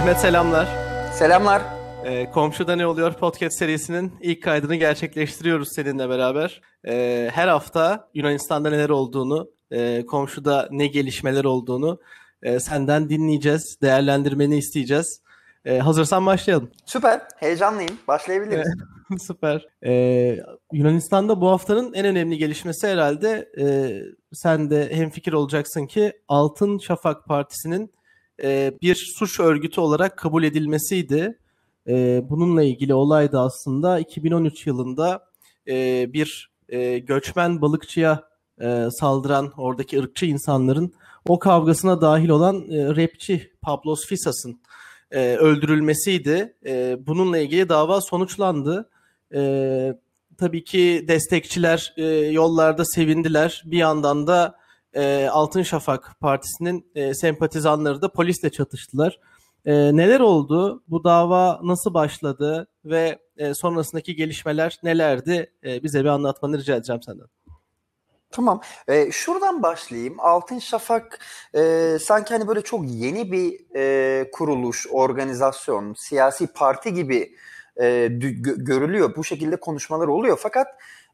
Mehmet selamlar. Selamlar. Ee, Komşuda Ne Oluyor podcast serisinin ilk kaydını gerçekleştiriyoruz seninle beraber. Ee, her hafta Yunanistan'da neler olduğunu, e, komşuda ne gelişmeler olduğunu e, senden dinleyeceğiz, değerlendirmeni isteyeceğiz. E, hazırsan başlayalım. Süper, heyecanlıyım. Başlayabiliriz. Süper. Ee, Yunanistan'da bu haftanın en önemli gelişmesi herhalde e, sen de hemfikir olacaksın ki Altın Şafak Partisi'nin e, bir suç örgütü olarak kabul edilmesiydi. E, bununla ilgili olay da aslında 2013 yılında e, bir göçmen balıkçıya saldıran oradaki ırkçı insanların o kavgasına dahil olan e, rapçi Pablos Fisas'ın öldürülmesiydi. Bununla ilgili dava sonuçlandı. Tabii ki destekçiler yollarda sevindiler. Bir yandan da e, Altın Şafak Partisi'nin e, sempatizanları da polisle çatıştılar. E, neler oldu? Bu dava nasıl başladı ve e, sonrasındaki gelişmeler nelerdi? E, bize bir anlatmanı rica edeceğim senden. Tamam. E, şuradan başlayayım. Altın Şafak e, sanki hani böyle çok yeni bir e, kuruluş, organizasyon, siyasi parti gibi e, görülüyor. Bu şekilde konuşmalar oluyor. Fakat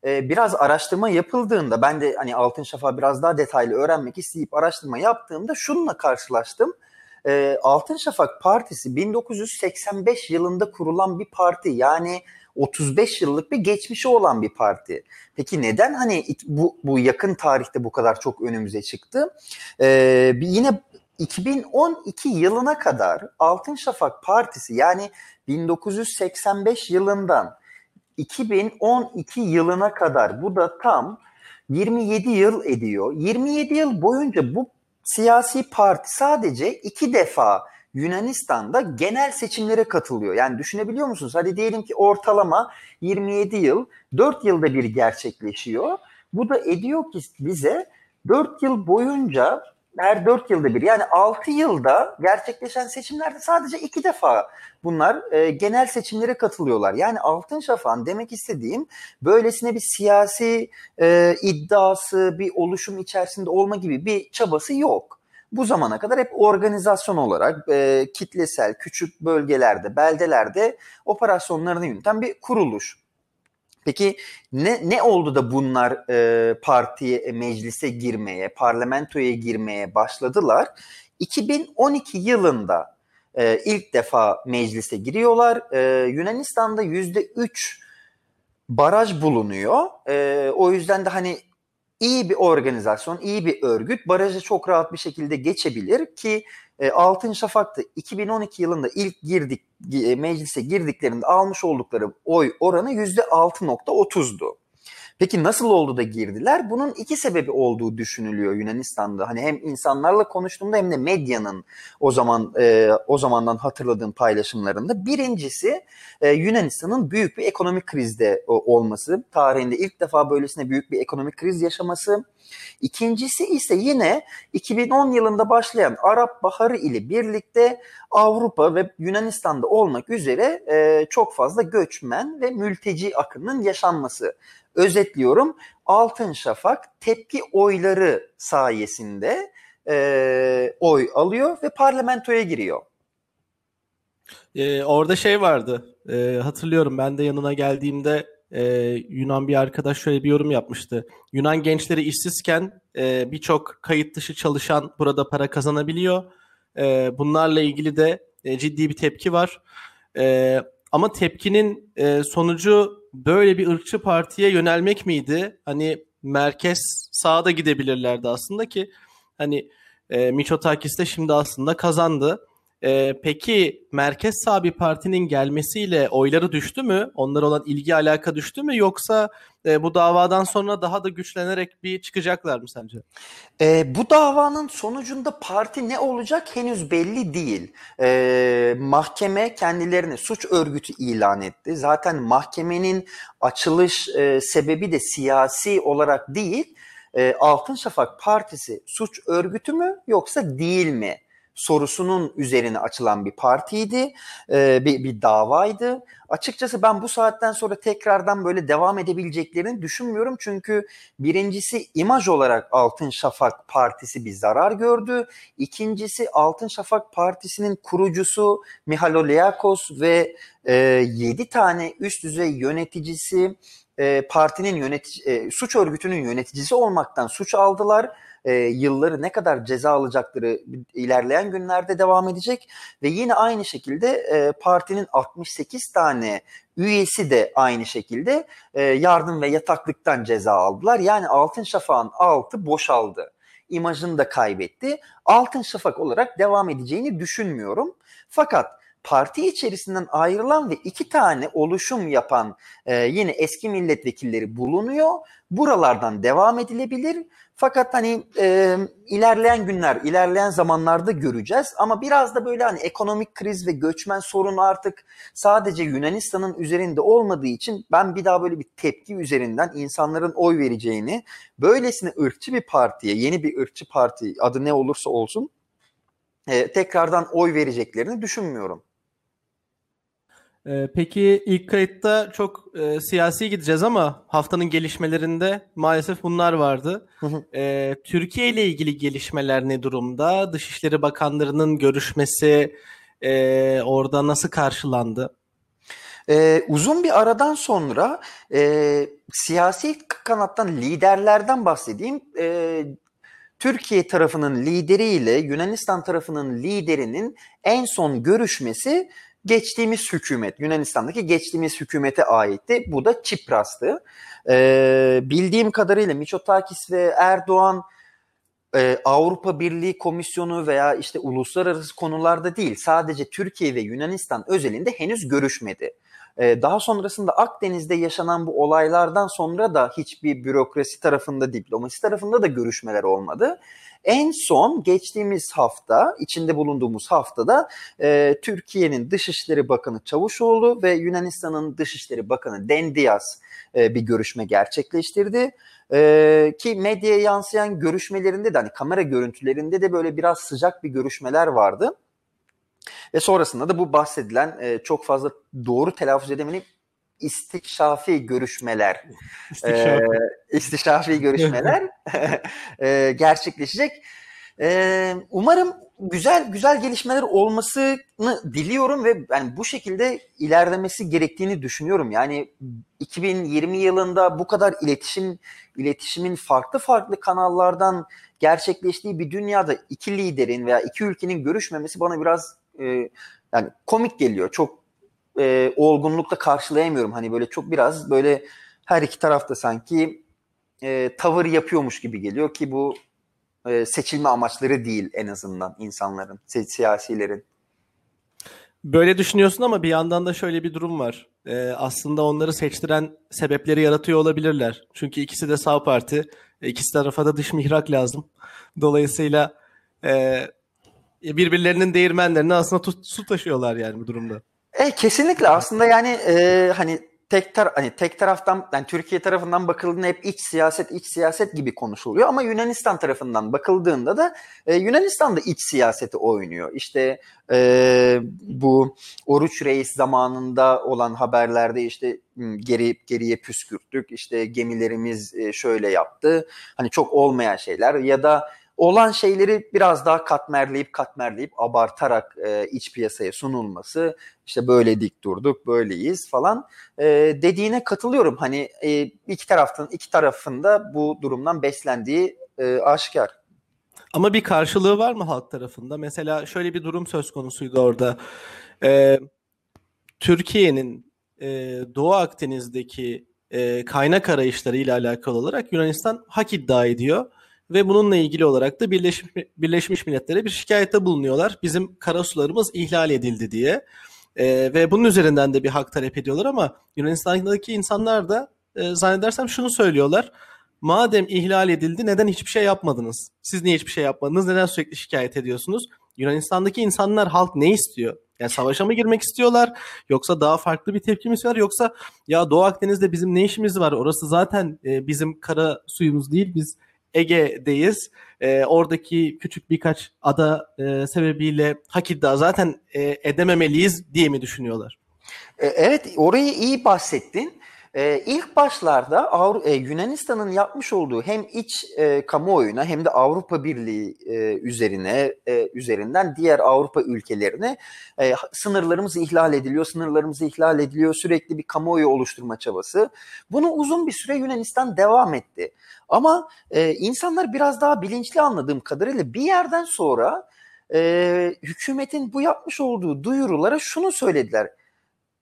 e, biraz araştırma yapıldığında ben de hani Altın Şafak biraz daha detaylı öğrenmek isteyip araştırma yaptığımda şununla karşılaştım. E, Altın Şafak Partisi 1985 yılında kurulan bir parti. Yani 35 yıllık bir geçmişi olan bir parti. Peki neden hani bu, bu yakın tarihte bu kadar çok önümüze çıktı? Ee, yine 2012 yılına kadar Altın Şafak Partisi yani 1985 yılından 2012 yılına kadar bu da tam 27 yıl ediyor. 27 yıl boyunca bu siyasi parti sadece iki defa Yunanistan'da genel seçimlere katılıyor. Yani düşünebiliyor musunuz? Hadi diyelim ki ortalama 27 yıl, 4 yılda bir gerçekleşiyor. Bu da ediyor ki bize 4 yıl boyunca her 4 yılda bir yani 6 yılda gerçekleşen seçimlerde sadece 2 defa bunlar e, genel seçimlere katılıyorlar. Yani Altın Şafak'ın demek istediğim böylesine bir siyasi e, iddiası, bir oluşum içerisinde olma gibi bir çabası yok bu zamana kadar hep organizasyon olarak e, kitlesel, küçük bölgelerde, beldelerde operasyonlarını yöneten bir kuruluş. Peki ne, ne oldu da bunlar e, partiye, e, meclise girmeye, parlamentoya girmeye başladılar? 2012 yılında e, ilk defa meclise giriyorlar. E, Yunanistan'da %3 baraj bulunuyor. E, o yüzden de hani iyi bir organizasyon, iyi bir örgüt barajı çok rahat bir şekilde geçebilir ki e, Altın Şafak'ta 2012 yılında ilk girdik e, meclise girdiklerinde almış oldukları oy oranı %6.30'du. Peki nasıl oldu da girdiler? Bunun iki sebebi olduğu düşünülüyor Yunanistan'da. Hani hem insanlarla konuştuğumda hem de medyanın o zaman e, o zamandan hatırladığım paylaşımlarında. Birincisi e, Yunanistan'ın büyük bir ekonomik krizde olması. Tarihinde ilk defa böylesine büyük bir ekonomik kriz yaşaması. İkincisi ise yine 2010 yılında başlayan Arap Baharı ile birlikte Avrupa ve Yunanistan'da olmak üzere e, çok fazla göçmen ve mülteci akının yaşanması. Özetliyorum Altın Şafak tepki oyları sayesinde e, oy alıyor ve parlamentoya giriyor. Ee, orada şey vardı e, hatırlıyorum ben de yanına geldiğimde e, Yunan bir arkadaş şöyle bir yorum yapmıştı. Yunan gençleri işsizken e, birçok kayıt dışı çalışan burada para kazanabiliyor. E, bunlarla ilgili de e, ciddi bir tepki var. E, ama tepkinin e, sonucu böyle bir ırkçı partiye yönelmek miydi? Hani merkez sağda gidebilirlerdi aslında ki hani e, Miçotakis de şimdi aslında kazandı. E, peki merkez sağ bir partinin gelmesiyle oyları düştü mü? Onlara olan ilgi alaka düştü mü? Yoksa e, bu davadan sonra daha da güçlenerek bir çıkacaklar mı sence? E, bu davanın sonucunda parti ne olacak henüz belli değil. E, mahkeme kendilerini suç örgütü ilan etti. Zaten mahkemenin açılış e, sebebi de siyasi olarak değil. E, Altın Şafak Partisi suç örgütü mü yoksa değil mi? Sorusunun üzerine açılan bir partiydi, e, bir, bir davaydı. Açıkçası ben bu saatten sonra tekrardan böyle devam edebileceklerini düşünmüyorum. Çünkü birincisi imaj olarak Altın Şafak Partisi bir zarar gördü. İkincisi Altın Şafak Partisi'nin kurucusu Mihalo Liakos ve e, 7 tane üst düzey yöneticisi e, partinin yönetici, e, suç örgütünün yöneticisi olmaktan suç aldılar e, yılları ne kadar ceza alacakları ilerleyen günlerde devam edecek ve yine aynı şekilde e, partinin 68 tane üyesi de aynı şekilde e, yardım ve yataklıktan ceza aldılar. Yani Altın Şafak'ın altı boşaldı. İmajını da kaybetti. Altın Şafak olarak devam edeceğini düşünmüyorum. Fakat parti içerisinden ayrılan ve iki tane oluşum yapan e, yine eski milletvekilleri bulunuyor. Buralardan devam edilebilir fakat hani e, ilerleyen günler, ilerleyen zamanlarda göreceğiz. Ama biraz da böyle hani ekonomik kriz ve göçmen sorunu artık sadece Yunanistan'ın üzerinde olmadığı için ben bir daha böyle bir tepki üzerinden insanların oy vereceğini, böylesine ırkçı bir partiye, yeni bir ırkçı parti adı ne olursa olsun e, tekrardan oy vereceklerini düşünmüyorum. Ee, peki ilk kayıtta çok e, siyasi gideceğiz ama haftanın gelişmelerinde maalesef bunlar vardı. Ee, Türkiye ile ilgili gelişmeler ne durumda? Dışişleri Bakanlarının görüşmesi e, orada nasıl karşılandı? Ee, uzun bir aradan sonra e, siyasi kanattan liderlerden bahsedeyim. E, Türkiye tarafının lideriyle Yunanistan tarafının liderinin en son görüşmesi geçtiğimiz hükümet, Yunanistan'daki geçtiğimiz hükümete aitti. Bu da Çipras'tı. Ee, bildiğim kadarıyla Miçotakis ve Erdoğan e, Avrupa Birliği Komisyonu veya işte uluslararası konularda değil sadece Türkiye ve Yunanistan özelinde henüz görüşmedi. Ee, daha sonrasında Akdeniz'de yaşanan bu olaylardan sonra da hiçbir bürokrasi tarafında, diplomasi tarafında da görüşmeler olmadı. En son geçtiğimiz hafta, içinde bulunduğumuz haftada e, Türkiye'nin Dışişleri Bakanı Çavuşoğlu ve Yunanistan'ın Dışişleri Bakanı Dendias e, bir görüşme gerçekleştirdi. E, ki medyaya yansıyan görüşmelerinde de hani kamera görüntülerinde de böyle biraz sıcak bir görüşmeler vardı. Ve sonrasında da bu bahsedilen e, çok fazla doğru telaffuz edemenim istikşafi görüşmeler İstikşafi, e, istişafi görüşmeler e, gerçekleşecek. E, umarım güzel güzel gelişmeler olmasını diliyorum ve yani bu şekilde ilerlemesi gerektiğini düşünüyorum. Yani 2020 yılında bu kadar iletişim iletişimin farklı farklı kanallardan gerçekleştiği bir dünyada iki liderin veya iki ülkenin görüşmemesi bana biraz e, yani komik geliyor. Çok e, olgunlukla karşılayamıyorum. Hani böyle çok biraz böyle her iki tarafta sanki e, tavır yapıyormuş gibi geliyor ki bu e, seçilme amaçları değil en azından insanların, siyasilerin. Böyle düşünüyorsun ama bir yandan da şöyle bir durum var. Ee, aslında onları seçtiren sebepleri yaratıyor olabilirler. Çünkü ikisi de sağ parti. İkisi tarafa da dış mihrak lazım. Dolayısıyla e, birbirlerinin değirmenlerini aslında tut, su taşıyorlar yani bu durumda. E, kesinlikle aslında yani e, hani tek tar hani tek taraftan yani Türkiye tarafından bakıldığında hep iç siyaset iç siyaset gibi konuşuluyor ama Yunanistan tarafından bakıldığında da e, Yunanistan da iç siyaseti oynuyor. İşte e, bu Oruç Reis zamanında olan haberlerde işte geri geriye püskürttük. işte gemilerimiz e, şöyle yaptı. Hani çok olmayan şeyler ya da olan şeyleri biraz daha katmerleyip katmerleyip abartarak e, iç piyasaya sunulması işte böyle dik durduk böyleyiz falan e, dediğine katılıyorum. Hani e, iki tarafın iki tarafında bu durumdan beslendiği e, aşikar. Ama bir karşılığı var mı halk tarafında? Mesela şöyle bir durum söz konusuydu orada. Ee, Türkiye'nin e, Doğu Akdeniz'deki e, kaynak arayışları ile alakalı olarak Yunanistan hak iddia ediyor ve bununla ilgili olarak da Birleşmiş, Milletler'e bir şikayette bulunuyorlar. Bizim karasularımız ihlal edildi diye. E, ve bunun üzerinden de bir hak talep ediyorlar ama Yunanistan'daki insanlar da e, zannedersem şunu söylüyorlar. Madem ihlal edildi neden hiçbir şey yapmadınız? Siz niye hiçbir şey yapmadınız? Neden sürekli şikayet ediyorsunuz? Yunanistan'daki insanlar halk ne istiyor? Yani savaşa mı girmek istiyorlar? Yoksa daha farklı bir tepki mi istiyorlar? Yoksa ya Doğu Akdeniz'de bizim ne işimiz var? Orası zaten e, bizim kara suyumuz değil. Biz Ege'deyiz. E, oradaki küçük birkaç ada e, sebebiyle hak zaten e, edememeliyiz diye mi düşünüyorlar? E, evet orayı iyi bahsettin. Ee, ilk başlarda Avru e, Yunanistan'ın yapmış olduğu hem iç e, kamuoyuna hem de Avrupa Birliği e, üzerine e, üzerinden diğer Avrupa ülkelerine e, sınırlarımız ihlal ediliyor, sınırlarımız ihlal ediliyor sürekli bir kamuoyu oluşturma çabası. Bunu uzun bir süre Yunanistan devam etti. Ama e, insanlar biraz daha bilinçli anladığım kadarıyla bir yerden sonra e, hükümetin bu yapmış olduğu duyurulara şunu söylediler.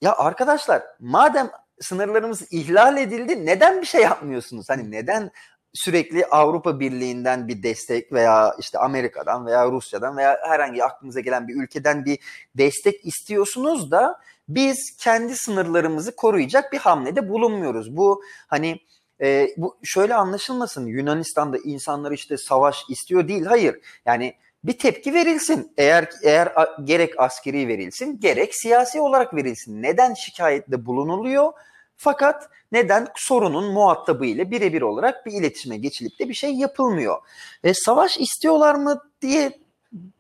Ya arkadaşlar madem sınırlarımız ihlal edildi. Neden bir şey yapmıyorsunuz? Hani neden sürekli Avrupa Birliği'nden bir destek veya işte Amerika'dan veya Rusya'dan veya herhangi aklınıza gelen bir ülkeden bir destek istiyorsunuz da biz kendi sınırlarımızı koruyacak bir hamlede bulunmuyoruz. Bu hani e, bu şöyle anlaşılmasın Yunanistan'da insanlar işte savaş istiyor değil. Hayır yani bir tepki verilsin. Eğer eğer gerek askeri verilsin, gerek siyasi olarak verilsin. Neden şikayette bulunuluyor? Fakat neden sorunun muhatabı ile birebir olarak bir iletişime geçilip de bir şey yapılmıyor? E, savaş istiyorlar mı diye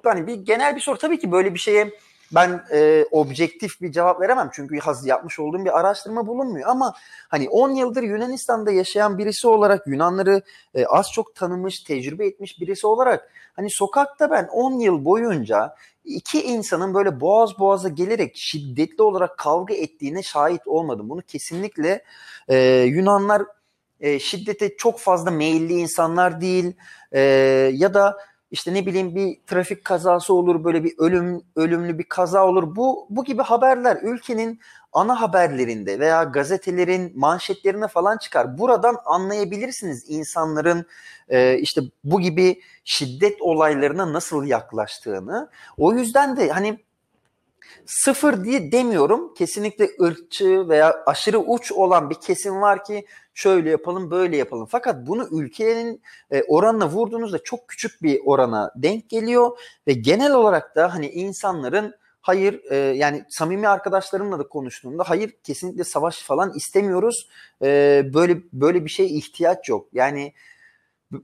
hani bir genel bir soru tabii ki böyle bir şeye ben e, objektif bir cevap veremem çünkü yapmış olduğum bir araştırma bulunmuyor ama hani 10 yıldır Yunanistan'da yaşayan birisi olarak Yunanları e, az çok tanımış, tecrübe etmiş birisi olarak hani sokakta ben 10 yıl boyunca iki insanın böyle boğaz boğaza gelerek şiddetli olarak kavga ettiğine şahit olmadım. Bunu kesinlikle e, Yunanlar e, şiddete çok fazla meyilli insanlar değil e, ya da işte ne bileyim bir trafik kazası olur, böyle bir ölüm ölümlü bir kaza olur. Bu bu gibi haberler ülkenin ana haberlerinde veya gazetelerin manşetlerine falan çıkar. Buradan anlayabilirsiniz insanların e, işte bu gibi şiddet olaylarına nasıl yaklaştığını. O yüzden de hani sıfır diye demiyorum. Kesinlikle ırkçı veya aşırı uç olan bir kesim var ki şöyle yapalım böyle yapalım. Fakat bunu ülkenin e, oranına vurduğunuzda çok küçük bir orana denk geliyor ve genel olarak da hani insanların hayır e, yani samimi arkadaşlarımla da konuştuğumda hayır kesinlikle savaş falan istemiyoruz. E, böyle böyle bir şey ihtiyaç yok. Yani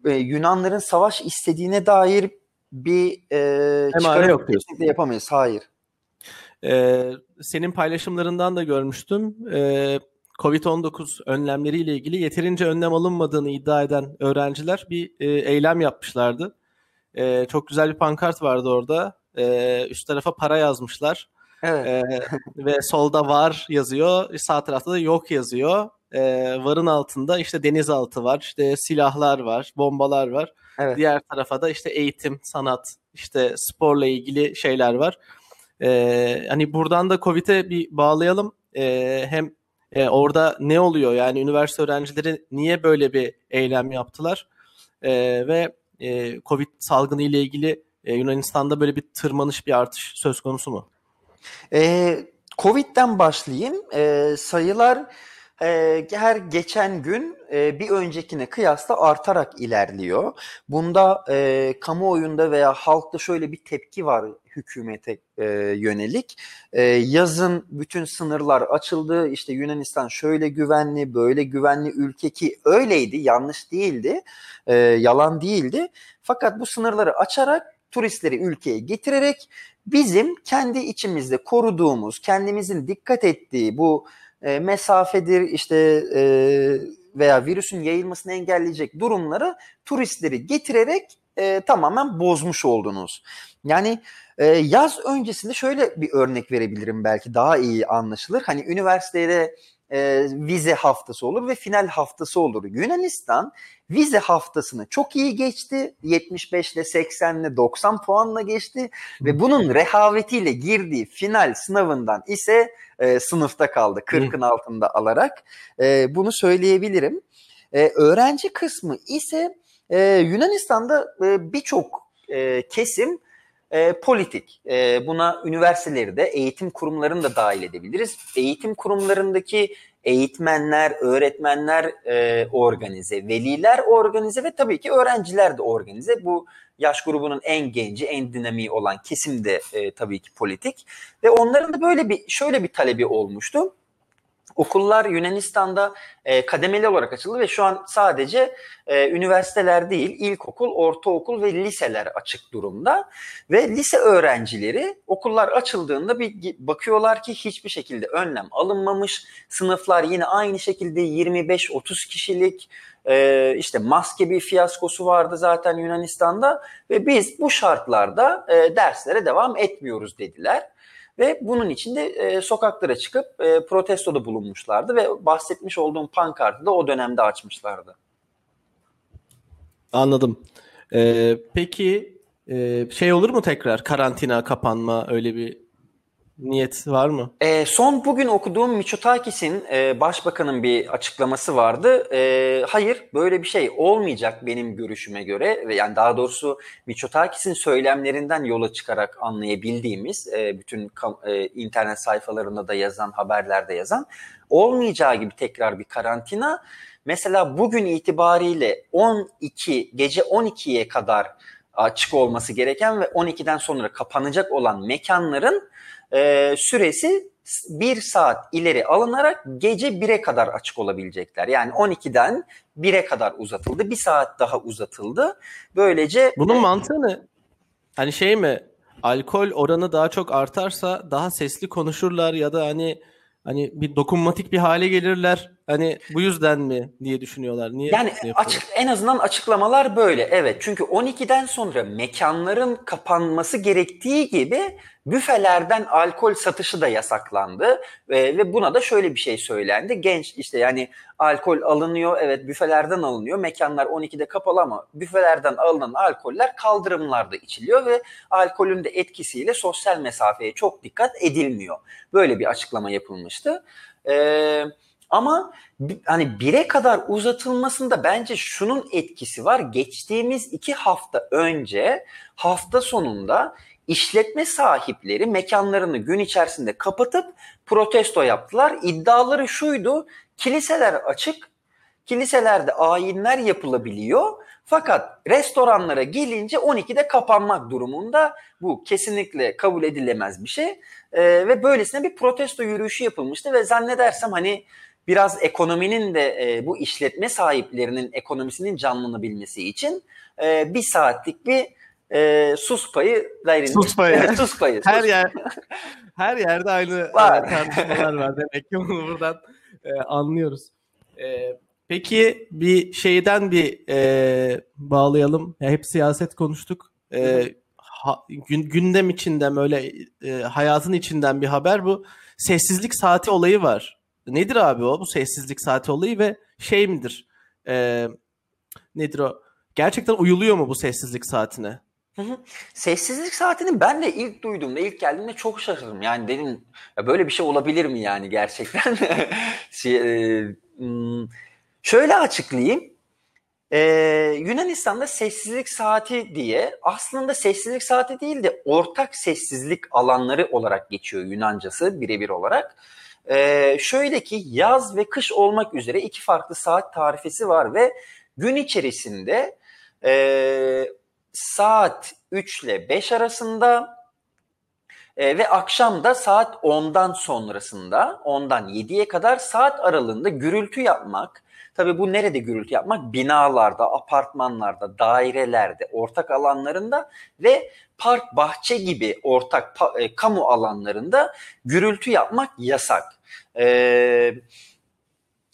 e, Yunanların savaş istediğine dair bir e, çıkarım yok kesinlikle yapamayız. Hayır. Ee, senin paylaşımlarından da görmüştüm. Ee, Covid-19 önlemleriyle ilgili yeterince önlem alınmadığını iddia eden öğrenciler bir e, eylem yapmışlardı. E, çok güzel bir pankart vardı orada. E, üst tarafa para yazmışlar. Evet. E, ve solda var yazıyor, sağ tarafta da yok yazıyor. E, varın altında işte denizaltı var, işte silahlar var, bombalar var. Evet. Diğer tarafa da işte eğitim, sanat, işte sporla ilgili şeyler var. E, hani buradan da Covid'e bir bağlayalım. E, hem e, orada ne oluyor? Yani üniversite öğrencileri niye böyle bir eylem yaptılar? E, ve e, Covid salgını ile ilgili e, Yunanistan'da böyle bir tırmanış, bir artış söz konusu mu? E, Covid'den başlayayım. E, sayılar e, her geçen gün e, bir öncekine kıyasla artarak ilerliyor. Bunda e, kamuoyunda veya halkta şöyle bir tepki var hükümete e, yönelik. E, yazın bütün sınırlar açıldı. İşte Yunanistan şöyle güvenli, böyle güvenli ülke ki öyleydi, yanlış değildi, e, yalan değildi. Fakat bu sınırları açarak turistleri ülkeye getirerek bizim kendi içimizde koruduğumuz, kendimizin dikkat ettiği bu e, mesafedir işte e, veya virüsün yayılmasını engelleyecek durumları turistleri getirerek e, tamamen bozmuş oldunuz. Yani e, yaz öncesinde şöyle bir örnek verebilirim belki daha iyi anlaşılır. Hani üniversitede e, vize haftası olur ve final haftası olur. Yunanistan vize haftasını çok iyi geçti. 75 ile 80 ile 90 puanla geçti ve bunun rehavetiyle girdiği final sınavından ise e, sınıfta kaldı. 40'ın altında alarak. E, bunu söyleyebilirim. E, öğrenci kısmı ise e, Yunanistan'da e, birçok e, kesim e, politik. E, buna üniversiteleri de, eğitim kurumlarını da dahil edebiliriz. Eğitim kurumlarındaki eğitmenler, öğretmenler e, organize, veliler organize ve tabii ki öğrenciler de organize. Bu yaş grubunun en genci, en dinamiği olan kesim de e, tabii ki politik. Ve onların da böyle bir şöyle bir talebi olmuştu. Okullar Yunanistan'da e, kademeli olarak açıldı ve şu an sadece e, üniversiteler değil, ilkokul, ortaokul ve liseler açık durumda. Ve lise öğrencileri okullar açıldığında bir bakıyorlar ki hiçbir şekilde önlem alınmamış. Sınıflar yine aynı şekilde 25-30 kişilik e, işte maske bir fiyaskosu vardı zaten Yunanistan'da ve biz bu şartlarda e, derslere devam etmiyoruz dediler. Ve bunun için de e, sokaklara çıkıp e, protestoda bulunmuşlardı ve bahsetmiş olduğum pankartı da o dönemde açmışlardı. Anladım. Ee, peki e, şey olur mu tekrar karantina, kapanma öyle bir niyet var mı? E, son bugün okuduğum Mitsotakis'in e, başbakanın bir açıklaması vardı. E, hayır böyle bir şey olmayacak benim görüşüme göre ve yani daha doğrusu Mitsotakis'in söylemlerinden yola çıkarak anlayabildiğimiz e, bütün e, internet sayfalarında da yazan haberlerde yazan olmayacağı gibi tekrar bir karantina. Mesela bugün itibariyle 12 gece 12'ye kadar açık olması gereken ve 12'den sonra kapanacak olan mekanların e, süresi bir saat ileri alınarak gece 1'e kadar açık olabilecekler. Yani 12'den 1'e kadar uzatıldı. Bir saat daha uzatıldı. Böylece... Bunun mantığı ne? Hani şey mi? Alkol oranı daha çok artarsa daha sesli konuşurlar ya da hani hani bir dokunmatik bir hale gelirler. Hani bu yüzden mi diye düşünüyorlar. Niye yani açık en azından açıklamalar böyle. Evet. Çünkü 12'den sonra mekanların kapanması gerektiği gibi büfelerden alkol satışı da yasaklandı ve, ve buna da şöyle bir şey söylendi. Genç işte yani alkol alınıyor evet büfelerden alınıyor. Mekanlar 12'de kapalı ama büfelerden alınan alkoller kaldırımlarda içiliyor ve alkolün de etkisiyle sosyal mesafeye çok dikkat edilmiyor. Böyle bir açıklama yapılmıştı. Eee ama hani bire kadar uzatılmasında bence şunun etkisi var. Geçtiğimiz iki hafta önce hafta sonunda işletme sahipleri mekanlarını gün içerisinde kapatıp protesto yaptılar. İddiaları şuydu, kiliseler açık, kiliselerde ayinler yapılabiliyor. Fakat restoranlara gelince 12'de kapanmak durumunda bu kesinlikle kabul edilemez bir şey. Ee, ve böylesine bir protesto yürüyüşü yapılmıştı ve zannedersem hani biraz ekonominin de e, bu işletme sahiplerinin ekonomisinin canlanabilmesi için e, bir saatlik bir e, sus payı verilmiş. Sus payı. sus payı. Her yer her yerde aynı var. tartışmalar var demek ki onu buradan e, anlıyoruz. E, peki bir şeyden bir e, bağlayalım. Ya, hep siyaset konuştuk. E, ha, gün, gündem içinden böyle e, hayatın içinden bir haber bu. Sessizlik saati olayı var. Nedir abi o bu sessizlik saati olayı ve şey midir? E, nedir o? Gerçekten uyuluyor mu bu sessizlik saatine? Hı. Sessizlik saatini ben de ilk duyduğumda, ilk geldiğimde çok şaşırdım. Yani dedim ya böyle bir şey olabilir mi yani gerçekten? şey, e, hmm, şöyle açıklayayım. Ee, Yunanistan'da sessizlik saati diye aslında sessizlik saati değil de ortak sessizlik alanları olarak geçiyor Yunancası birebir olarak. Ee, şöyle ki yaz ve kış olmak üzere iki farklı saat tarifesi var ve gün içerisinde e, saat 3 ile 5 arasında e, ve akşam da saat 10'dan sonrasında 10'dan 7'ye kadar saat aralığında gürültü yapmak. Tabii bu nerede gürültü yapmak? Binalarda, apartmanlarda, dairelerde, ortak alanlarında ve park, bahçe gibi ortak e, kamu alanlarında gürültü yapmak yasak. E,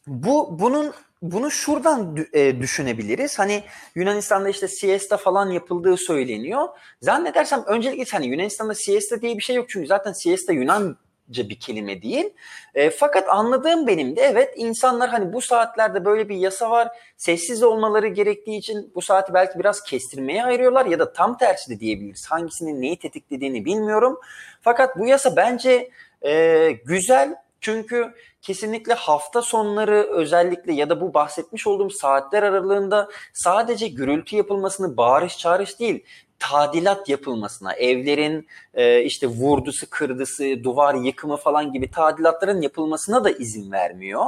bu bunun bunu şuradan e, düşünebiliriz. Hani Yunanistan'da işte siesta falan yapıldığı söyleniyor. Zannedersem öncelikle hani Yunanistan'da siesta diye bir şey yok çünkü zaten siesta Yunanca bir kelime değil. E, fakat anladığım benim de evet insanlar hani bu saatlerde böyle bir yasa var. Sessiz olmaları gerektiği için bu saati belki biraz kestirmeye ayırıyorlar ya da tam tersi de diyebiliriz. Hangisinin neyi tetiklediğini bilmiyorum. Fakat bu yasa bence e, güzel çünkü kesinlikle hafta sonları özellikle ya da bu bahsetmiş olduğum saatler aralığında sadece gürültü yapılmasını bağırış çağırış değil, tadilat yapılmasına, evlerin e, işte vurdusu, kırdısı, duvar yıkımı falan gibi tadilatların yapılmasına da izin vermiyor.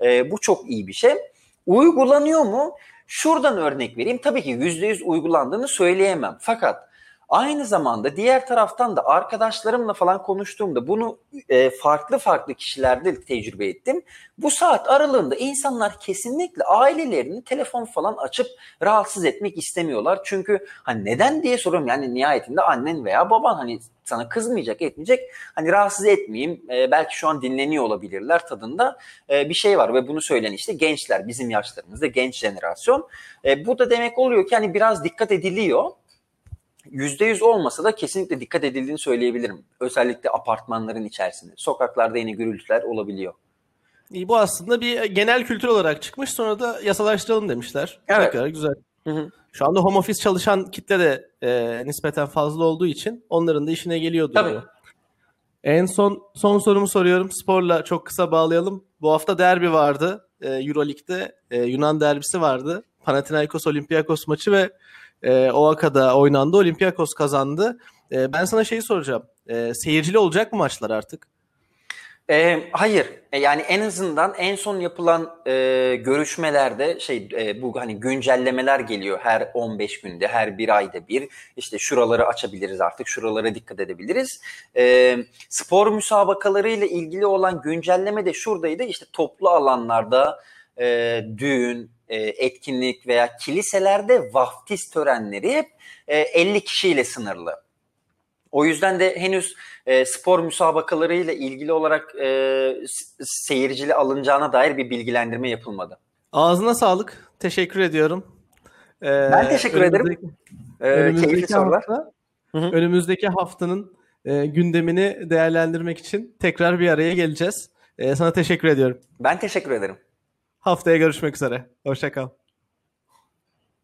E, bu çok iyi bir şey. Uygulanıyor mu? Şuradan örnek vereyim. Tabii ki %100 uygulandığını söyleyemem. Fakat Aynı zamanda diğer taraftan da arkadaşlarımla falan konuştuğumda bunu e, farklı farklı kişilerde tecrübe ettim. Bu saat aralığında insanlar kesinlikle ailelerini telefon falan açıp rahatsız etmek istemiyorlar. Çünkü hani neden diye soruyorum yani nihayetinde annen veya baban hani sana kızmayacak etmeyecek hani rahatsız etmeyeyim e, belki şu an dinleniyor olabilirler tadında e, bir şey var ve bunu söyleyen işte gençler bizim yaşlarımızda genç jenerasyon. E, bu da demek oluyor ki hani biraz dikkat ediliyor. %100 olmasa da kesinlikle dikkat edildiğini söyleyebilirim. Özellikle apartmanların içerisinde. Sokaklarda yine gürültüler olabiliyor. İyi, bu aslında bir genel kültür olarak çıkmış sonra da yasalaştıralım demişler. Evet. Tekrar güzel. Hı hı. Şu anda home office çalışan kitle de e, nispeten fazla olduğu için onların da işine geliyor Tabii. duruyor. En son son sorumu soruyorum. Sporla çok kısa bağlayalım. Bu hafta derbi vardı. E, Euroleague'de e, Yunan derbisi vardı. Panathinaikos Olympiakos maçı ve e, Oaka'da oynandı. Olympiakos kazandı. E, ben sana şeyi soracağım. E, seyircili olacak mı maçlar artık? E, hayır. E, yani en azından en son yapılan e, görüşmelerde şey e, bu hani güncellemeler geliyor her 15 günde, her bir ayda bir. İşte şuraları açabiliriz artık, şuralara dikkat edebiliriz. E, spor müsabakalarıyla ilgili olan güncelleme de şuradaydı. İşte toplu alanlarda e, düğün, e, etkinlik veya kiliselerde vaftiz törenleri hep e, 50 kişiyle sınırlı. O yüzden de henüz e, spor müsabakalarıyla ilgili olarak e, seyircili alınacağına dair bir bilgilendirme yapılmadı. Ağzına sağlık. Teşekkür ediyorum. E, Ben teşekkür ederim. önümüzdeki- E, önümüzdeki sorular. hafta- Hı hı. önümüzdeki haftanın e, gündemini değerlendirmek için tekrar bir araya geleceğiz. E, sana teşekkür ediyorum. Ben teşekkür ederim. Haftaya görüşmek üzere. Hoşça kal.